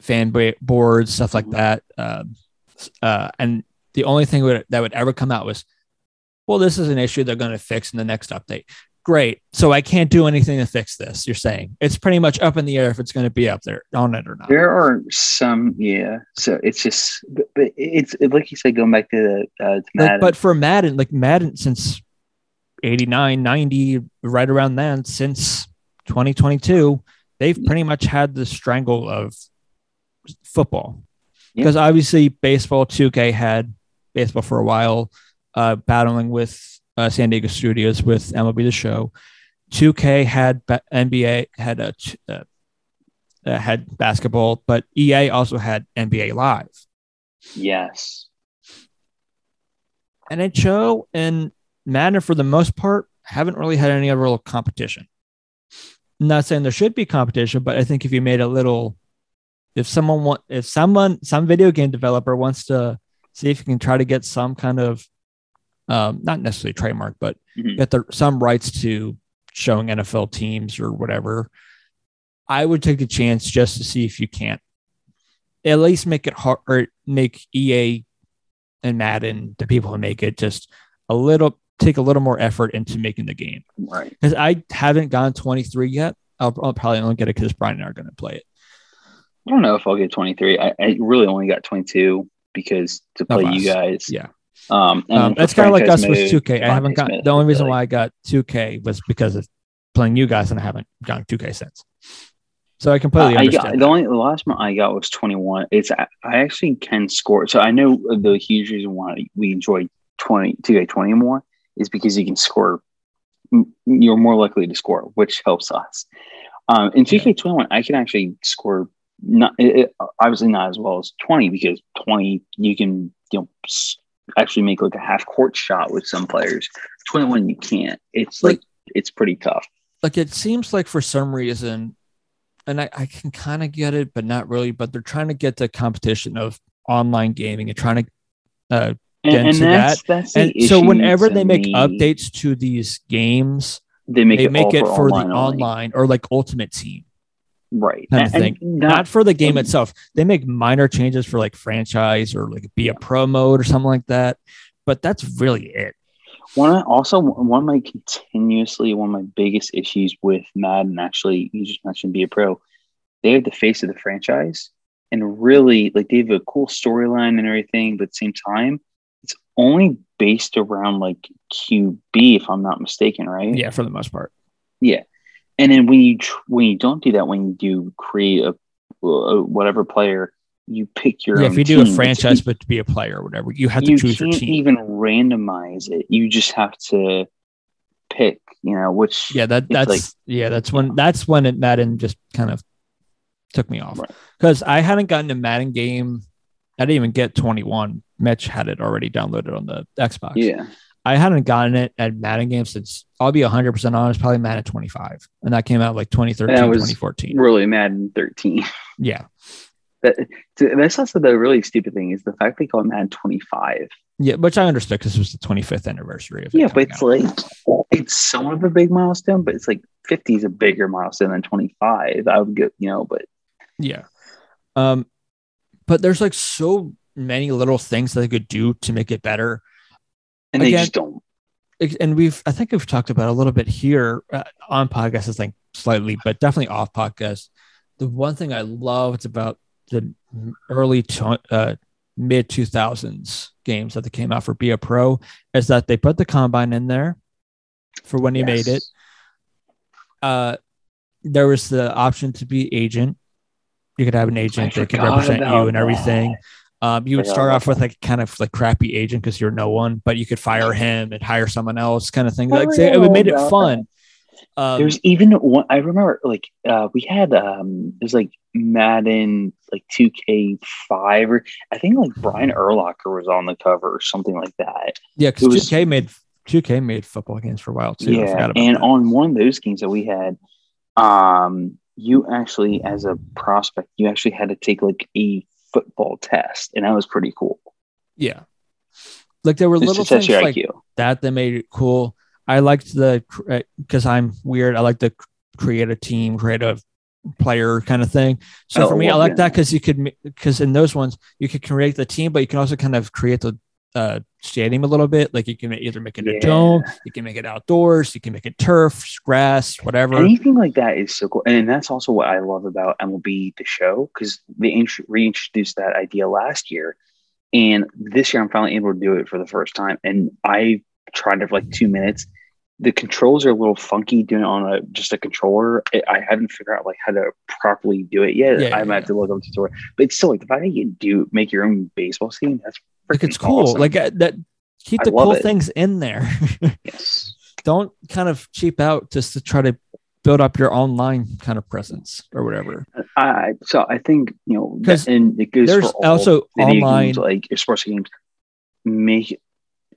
fan boards, stuff like that. Um, uh, and the only thing would, that would ever come out was, well, this is an issue they're going to fix in the next update. Great. So I can't do anything to fix this. You're saying it's pretty much up in the air if it's going to be up there on it or not. There are some, yeah. So it's just, but, it's it, like you said, going back to the uh, to Like, Madden. but for Madden, like Madden since 89, 90, right around then, since 2022, they've pretty much had the strangle of football. Yeah. Because obviously, baseball 2K had baseball for a while, uh, battling with uh, San Diego Studios with MLB The Show. 2K had ba- NBA, had a, uh, uh, had basketball, but EA also had NBA Live. yes, NHL and Madden, for the most part, haven't really had any other real competition. not saying there should be competition, but I think if you made a little, if someone want, if someone, some video game developer wants to see if you can try to get some kind of, um, not necessarily trademark, but Mhm. get the, some rights to showing NFL teams or whatever, I would take the chance just to see if you can't at least make it hard or make EA and Madden, the people who make it, just a little take a little more effort into making the game. right. Because I haven't gone 23 yet. I'll, I'll probably only get it because Brian and I are going to play it. I don't know if I'll get 23. I, I really only got 22 because to play you guys. Yeah. Um, and Um, that's kind of like us with 2K. I haven't got Smith the only reason really- why I got 2K was because of playing you guys, and I haven't gotten 2K since. So I completely Uh, I understand. got the only the last one I got was 21. It's I I actually can score. So I know the huge reason why we enjoy 20 2K20 more is because you can score. You're more likely to score, which helps us. Um, in 2K21, I can actually score not it, obviously not as well as 20 because 20 you can you know actually make like a half court shot with some players. 21 you can't. It's like, Like- it's pretty tough. like it seems like for some reason, and I, I can kind of get it, but not really. But they're trying to get the competition of online gaming and trying to uh, Get and into that's that's and so whenever they make updates to these games, they make they it, make it for, online the only. online or like Ultimate Team, right kind of And- thing. and not, not, for the game and- itself. They make minor changes for like franchise or like be a pro mode or something like that, but that's really it. One of- also one of my continuously one of my biggest issues with Madden actually you just mentioned be a pro. They have the face of the franchise and really like they have a cool storyline and everything, but at the same time, it's only based around like QB if I'm not mistaken, right? Yeah, for the most part. Yeah. And then when you when you don't do that, when you do create a, a whatever player, you pick your Yeah, if you do team. a franchise, but to be a player or whatever, you have to you choose your can't team. even randomize it. You just have to pick, you know, which yeah, that that's like- yeah, that's when that's when it Madden just kind of took me off Right. because I hadn't gotten a Madden game. I didn't even get 21. Mitch had it already downloaded on the Xbox. yeah. I hadn't gotten it at Madden games since I'll be 100% honest, probably Madden 25. And that came out like 2013, That was 2014. Really Madden 13. Yeah. That, that's also the really stupid thing is the fact they call it Madden 25. Yeah. Which I understood because it was the 25th anniversary of it. Yeah, but it's out. like it's somewhat of a big milestone, but it's like 50 is a bigger milestone than 25. I would get, you know, but Yeah. Um, but there's like so many little things that they could do to make it better. And they just don't. And we've, I think we've talked about a little bit here uh, on podcast, I think slightly, but definitely off podcast. The one thing I loved about the early, to, uh, mid 2000s games that they came out for Be a Pro is that they put the combine in there for when you made it. Uh there was the option to be agent. You could have an agent that could represent you and everything. Um, you would Forgot start off with like kind of like crappy agent because you're no one, but you could fire him and hire someone else, kind of thing. Like so it made it fun. Um, There's even one I remember like uh we had um it was like Madden like 2K5 or I think like Brian Urlacher was on the cover or something like that. yeah, because was- 2K made 2K made football games for a while too. Yeah. And that. on one of those games that we had, um you actually as a prospect, you actually had to take like a football test and that was pretty cool. yeah, like there were little things like IQ. that that made it cool. I liked the because uh, I'm weird. I like the create a team, create a player kind of thing. So Oh, for me, I like yeah. that because you could because in those ones you could create the team, but you can also kind of create the uh, stadium a little bit. Like you can either make it a dome, you can make it outdoors, you can make it turf, grass, whatever. Anything like that is so cool, and that's also what I love about MLB the show because they int- reintroduced that idea last year, and this year I'm finally able to do it for the first time. And I tried it for like two minutes. The controls are a little funky doing it on a just a controller. I I haven't figured out like how to properly do it yet. Yeah, I might yeah, have to look up a tutorial, but it's still like the fact that you do make your own baseball team. That's like it's cool. awesome. Like uh, that. Keep the cool it. things in there. yes, Don't kind of cheap out just to try to build up your online kind of presence or whatever. I so I think you know 'Cause that- and it goes there's also online- games, like sports games. Make it,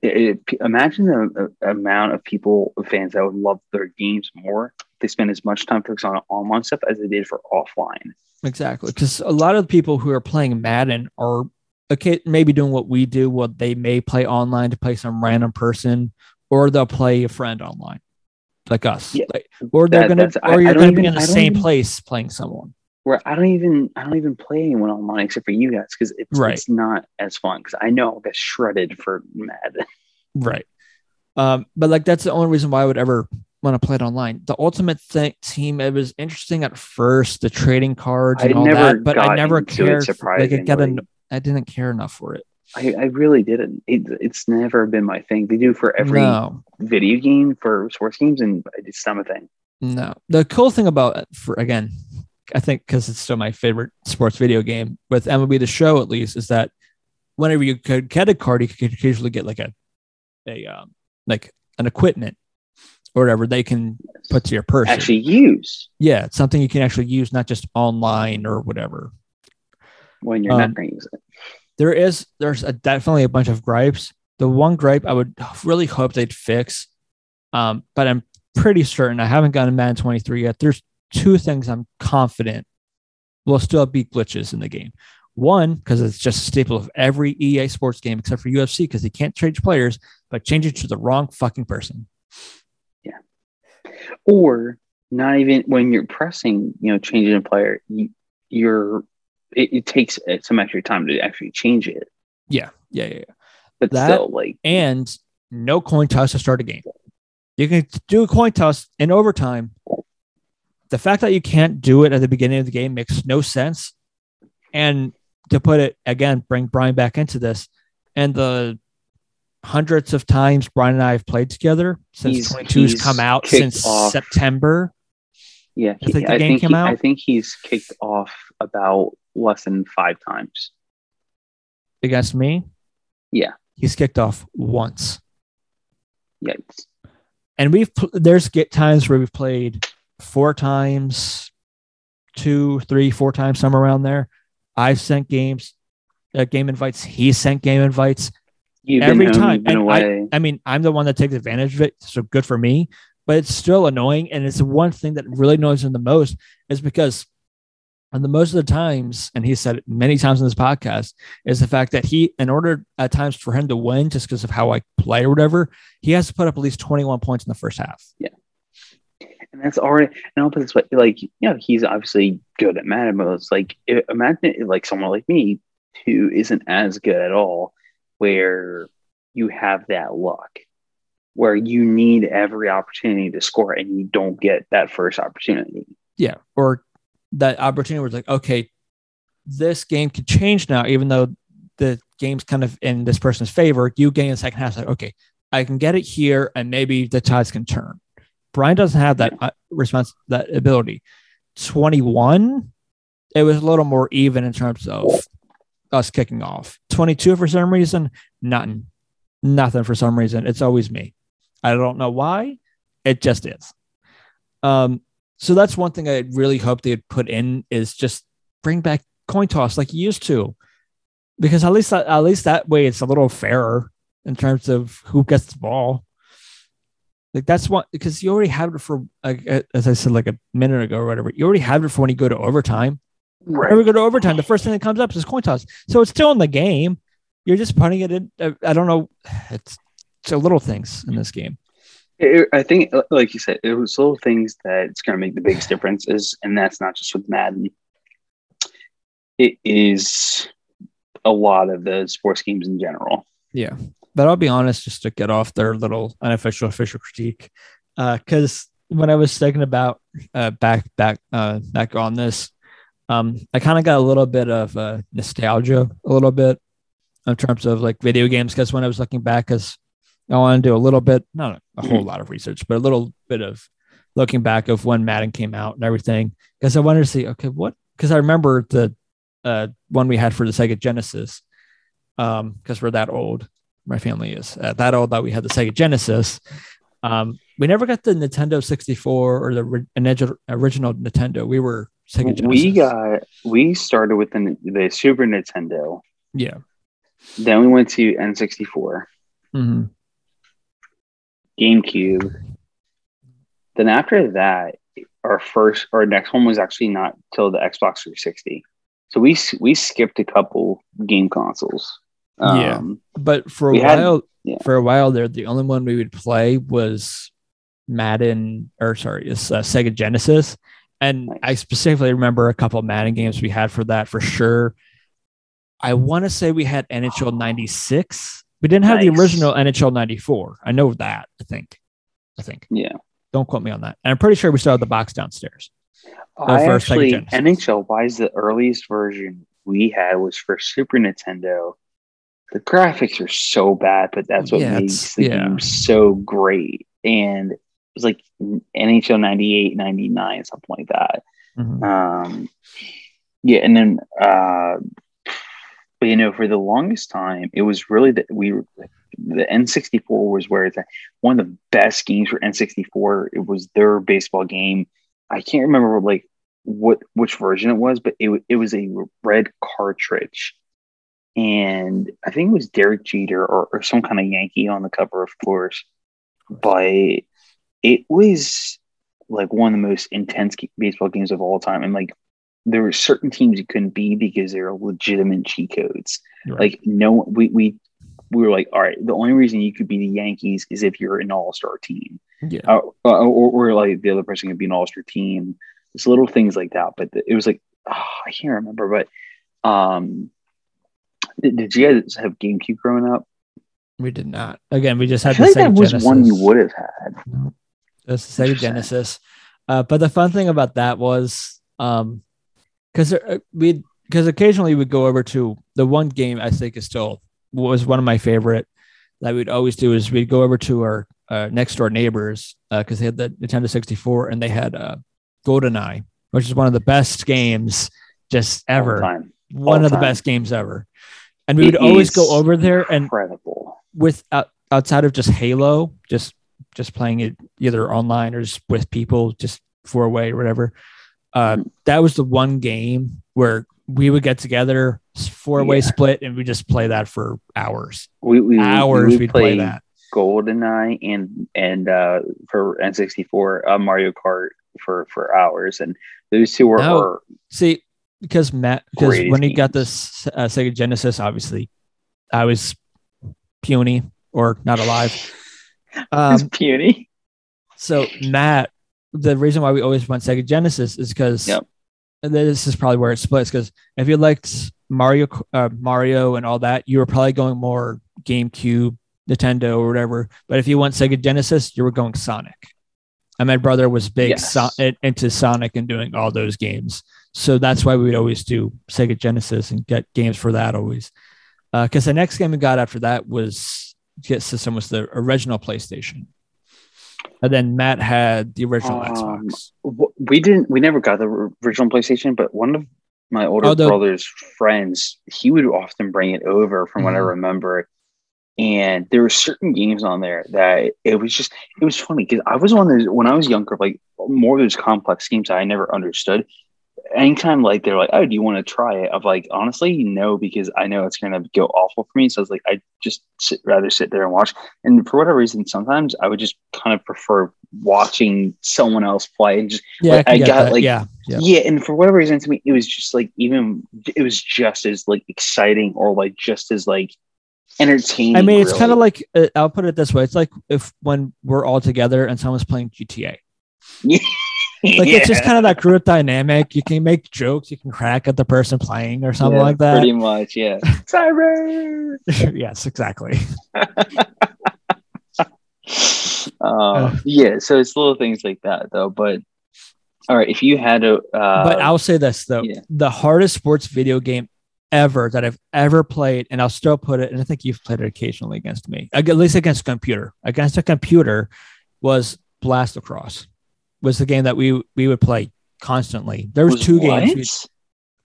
it- imagine the uh, amount of people fans that would love their games more. if They spend as much time focused on online stuff as they did for offline. Exactly, because a lot of the people who are playing Madden are okay, maybe doing what we do. What they may play online to play some random person, or they'll play a friend online, like us. Yeah, Like, or they're that- gonna, or I you're don't gonna be even- in the same even- place playing someone. Where I don't even I don't even play anyone online except for you guys because it's Right. it's not as fun because I know I'll get shredded for Madden. Right. Um, but like that's the only reason why I would ever want to play it online. The ultimate thing team, it was interesting at first, the trading cards and I all that, but I never cared. like, I got an. I didn't care enough for it. I, I really didn't. It, it's never been my thing. They do for every no, video game for sports games, and it's not my thing. no. The cool thing about it for again, I think because it's still my favorite sports video game with MLB the Show at least is that whenever you could get a card, you could occasionally get like a a um, like an equipment or whatever they can put to your purse. Actually, use yeah, it's something you can actually use, not just online or whatever. When you're Um, not going to use it. There is, there's a, definitely a bunch of gripes. The one gripe I would really hope they'd fix, um, but I'm pretty certain I haven't gotten Madden 23 yet. There's two things I'm confident will still be glitches in the game. One, because it's just a staple of every EA sports game except for UFC, because they can't change players, but change it to the wrong fucking person. Yeah. Or not even when you're pressing, you know, changing a player, you, you're it, it takes some extra time to actually change it. Yeah, yeah, yeah. yeah. But That- still, like and no coin toss to start a game. You can do a coin toss in overtime. The fact that you can't do it at the beginning of the game makes no sense. And to put it again, bring Brian back into this, and the hundreds of times Brian and I have played together since He's- 22's he's come out since off- September. Yeah, think the I think he-? I think he's kicked off about less than five times. against me. Yeah. He's kicked off once. Yikes! And we've there's get times where we've played four times, two, three, four times, somewhere around there. I've sent games, uh, game invites. He sent game invites. You've Every home, time. I- I mean, I'm the one that takes advantage of it, so good for me. But it's still annoying, and it's the one thing that really annoys him the most is because, and the most of the times, and he said it many times in this podcast, is the fact that he, in order at times for him to win, just because of how I play or whatever, he has to put up at least 21 points in the first half. Yeah. And that's already. And I'll put this way: like, you know, he's obviously good at it's like, imagine like someone like me who isn't as good at all, where you have that luck, where you need every opportunity to score, and you don't get that first opportunity. Yeah. Or that opportunity where it's like, okay, this game could change now, even though the game's kind of in this person's favor. You gain the second half, like, okay, I can get it here, and maybe the tides can turn. Brian doesn't have that uh, response, that ability. 21, it was a little more even in terms of us kicking off. 22, for some reason, nothing. Nothing for some reason. It's always me. I don't know why. It just is. Um, so that's one thing I really hope they'd put in is just bring back coin toss like you used to, because at least that, at least that way it's a little fairer in terms of who gets the ball. Like that's what because you already have it for like as I said like a minute ago or whatever. You already have it for when you go to overtime. Whenever we go to overtime, the first thing that comes up is coin toss. So it's still in the game. You're just putting it in. uh, I don't know. It's so little things in this game. It- I think, like you said, it was little things that's going to make the biggest difference. Is and that's not just with Madden. It is a lot of the sports games in general. Yeah. But I'll be honest, just to get off their little unofficial official critique, because when I was thinking about uh, back back uh, back on this, um, I kind of got a little bit of uh, nostalgia, a little bit in terms of like video games. Because when I was looking back, because I want to do a little bit, not a whole lot of research, but a little bit of looking back of when Madden came out and everything. Because I wanted to see, okay, what? Because I remember the uh, one we had for the Sega Genesis, um, because we're that old my family is uh, that old that we had the Sega Genesis. Um, we never got the Nintendo 64 or the ri- original, original Nintendo. We were Sega Genesis. We got we started with the, the Super Nintendo. yeah. Then we went to N64, hmm GameCube. Then after that, our first our next one was actually not till the Xbox 360. So we we skipped a couple game consoles. Yeah. Um, But for a We had- while, yeah. for a while there, the only one we would play was Madden, or sorry, it's uh, Sega Genesis. And Nice. I specifically remember a couple of Madden games we had for that for sure. I want to say we had NHL 96. We didn't have the original NHL 94. I know that, I think. I think. Yeah. Don't quote me on that. And I'm pretty sure we still have the box downstairs. I first actually. NHL wise the earliest version we had was for Super Nintendo. The graphics are so bad, but that's what Yeah, makes the yeah. game so great. And it was like NHL 98, 99, something like that. Mhm. Um, yeah, and then, uh, but you know, for the longest time, it was really that we the N64 was where it's at. one of the best games for N64. It was their baseball game. I can't remember like what which version it was, but it it was a red cartridge, and I think it was Derek Jeter or, or some kind of Yankee on the cover, of course. But it was like one of the most intense baseball games of all time, and like there were certain teams you couldn't be because they were legitimate cheat codes. Right. Like no, we we we were like, all right, the only reason you could be the Yankees is if you're an All Star team, yeah. uh, or, or like the other person could be an All Star team. Just little things like that. But it was like oh, I can't remember, but um, did, did you guys have GameCube growing up? We did not. Again, we just I had feel the like that was Genesis. one you would have had. That's the Sega Genesis. Uh, but the fun thing about that was, um, because we because occasionally we'd go over to the one game I think is still was one of my favorite that we'd always do is we'd go over to our uh, next door neighbors because they had the Nintendo 64 and they had uh, GoldenEye, which is one of the best games just ever, one of the best games ever. And we It would always go over there and incredible. with out, outside of just Halo, just just playing it either online or just with people, just four way or whatever. Uh, Mhm. that was the one game where we would get together, four way Yeah. split, and we just play that for hours. We, we hours we we'd play play that. GoldenEye and and uh, for N64 uh, Mario Kart for for hours, and those two were, No. were See, because Matt, because when he got this uh, Sega Genesis, obviously, I was puny or not alive. Um, puny. So Matt, the reason why we always went Sega Genesis is because Yep. this is probably where it splits. Because if you liked Mario, uh, Mario and all that, you were probably going more GameCube, Nintendo, or whatever. But if you went Sega Genesis, you were going Sonic. And my brother was big Yes. so- into Sonic and doing all those games. So that's why we would always do Sega Genesis and get games for that always. Because the next game we got after that was get system was the original PlayStation. And then Matt had the original Um, Xbox. We didn't. We never got the original PlayStation, but one of my older the- brother's friends, he would often bring it over from what I Mhm. remember. And there were certain games on there that it was just it was funny because I was one of those when I was younger, like more of those complex games I never understood. Anytime like they're like, oh, do you want to try it? I'm like, honestly, no, because I know it's gonna go awful for me. So I was like, I just sit, rather sit there and watch. And for whatever reason, sometimes I would just kind of prefer watching someone else play and just Yeah, like, can I got, that. like- yeah, yeah. yeah. And for whatever reason, to me, it was just like even it was just as like exciting or like just as like entertaining. I mean, it's really. kind of like uh, I'll put it this way: it's like if when we're all together and someone's playing GTA. Like it's just kind of that group dynamic. You can make jokes, you can crack at the person playing or something Yeah, like that. Pretty much, yeah. Cyber. yes, exactly. Uh, yeah, so it's little things like that, though. But all right, if you had to, uh, but I'll say this though: yeah. the hardest sports video game ever that I've ever played, and I'll still put it, and I think you've played it occasionally against me, at least against a computer. Against a computer was Blast Lacrosse. Was the game that we we would play constantly. There was, two what? games. We,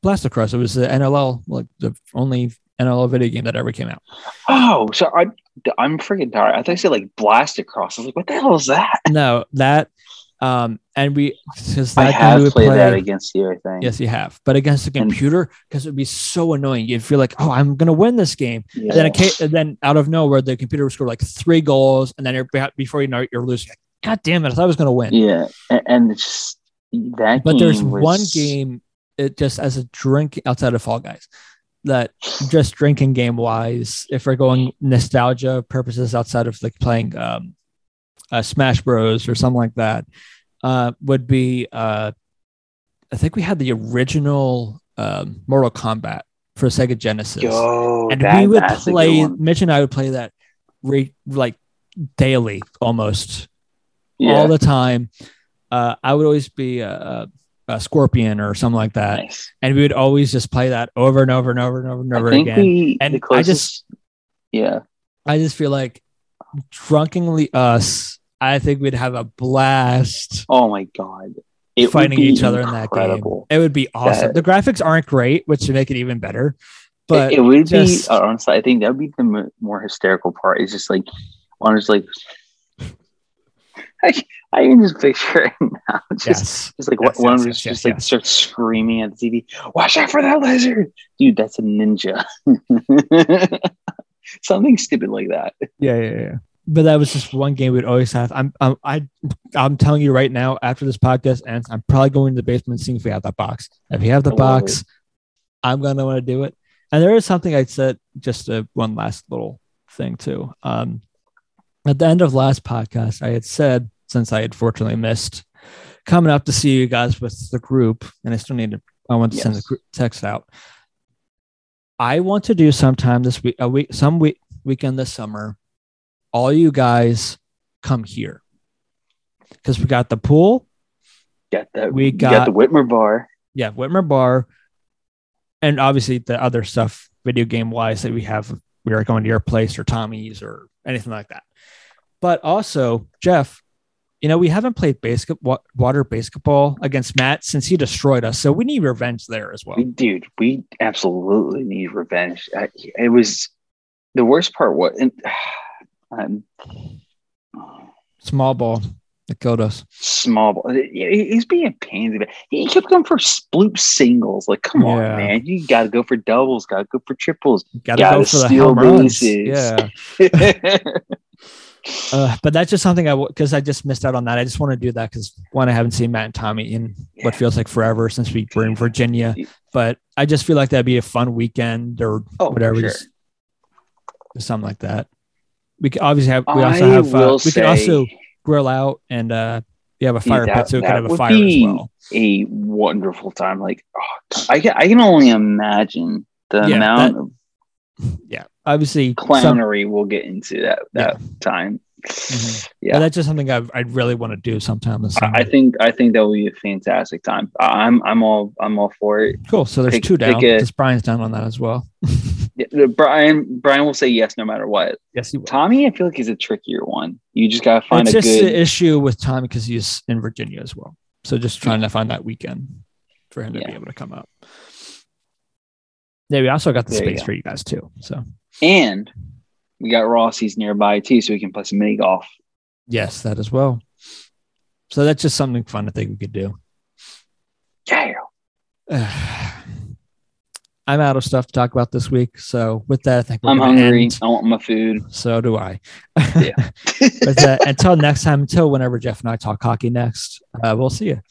Blast Lacrosse. It was the NLL, like the only NLL video game that ever came out. Oh, so I, I'm freaking tired. I thought you said like blast across. I was like, what the hell is that? No, that um, and we because I have we played play. that against you. I think. Yes, you have, but against the computer because it would be so annoying. You'd feel like, oh, I'm gonna win this game, Yeah. and then it ca- and then out of nowhere, the computer would score like three goals, and then you're, before you know it, you're losing. God damn it! I thought I was gonna win. Yeah, and, it's just that. but there's was- one game it just as a drink outside of fall guys that just drinking game wise if we're going nostalgia purposes outside of like playing um uh, smash bros or something like that uh would be uh i think we had the original um mortal kombat for sega genesis Yo, and that- we would that's a good play mitch and i would play that re- like daily almost Yeah, all the time. Uh, I would always be a, a scorpion or something like that, nice. and we would always just play that over and over and over and over and over again. we And the I just- yeah, I just feel like drunkenly us. I think we'd have a blast oh my god, it fighting each other in that game. It would be awesome. That- the graphics aren't great, which would make it even better. But it, it would just- be honestly. I think that would be the more hysterical part. Is just like, honestly, I, I can just picture it now. Just, yes, just like Yes, one yes, of us just like starts screaming at the TV. Watch out for that lizard, dude! That's a ninja. Something stupid like that. yeah, yeah, yeah. But that was just one game we'd always have. I'm, I'm, I, I'm telling you right now. After this podcast ends, I'm probably going to the basement and seeing if we have that box. If we have the box, I'm gonna want to do it. And there is something I said. Just a, one last little thing too. Um, at the end of last podcast, I had said since I had fortunately missed coming up to see you guys with the group, and I still need to. I want to send the group text out. I want to do sometime this week, a week, some week weekend this summer, all you guys come here because we got the pool. Got that. We We got, got- the Whitmer bar. Yeah, Whitmer Bar, and obviously the other stuff, video game wise, that we have. We are going to your place or Tommy's or anything like that. But also, Jeff, you know, we haven't played wa- water basketball against Matt since he destroyed us. So we need revenge there as well. Dude, we absolutely need revenge. I, it was the worst part. And, um, Small ball that killed us. small ball. He's being a pain. He kept going for bloop singles. Like, come on, man. You got to go for doubles. Got to go for triples. Got to go for the home runs. Yeah. yeah, Uh, but that's just something I because I just missed out on that. I just want to do that because one, I haven't seen Matt and Tommy in what feels like forever since we were in Virginia. But I just feel like that'd be a fun weekend or Oh, whatever, sure. just, just something like that. We could obviously have. We also I have. Uh, we could also grill out and uh, we have a fire that- pit, so we could have a fire as well. a wonderful time. Like, oh, I can, I can only imagine the Yeah, amount that- of Yeah, obviously. some- clownery we'll get into that that time. Mhm. Yeah. but that's just something I I really want to do sometime. I think I think that will be a fantastic time. I'm I'm all I'm all for it. cool. So there's pick- two down. Because Brian's down on that as well. Yeah, Brian Brian will say yes no matter what. yes, he will. Tommy, I feel like he's a trickier one. You just gotta find it's a just good. the issue with Tommy because he's in Virginia as well. So just trying to find that weekend for him to be able to come up. Yeah, we also got the There space go. for you guys too. So and we got Rossi's nearby too, so we can play some mini golf. yes, that as well. So that's just something fun I think we could do. Yeah, I'm out of stuff to talk about this week. So with that, I think we're I'm hungry. end. I want my food. So do I. Yeah. but uh, until next time, until whenever Jeff and I talk hockey next, uh, we'll see you.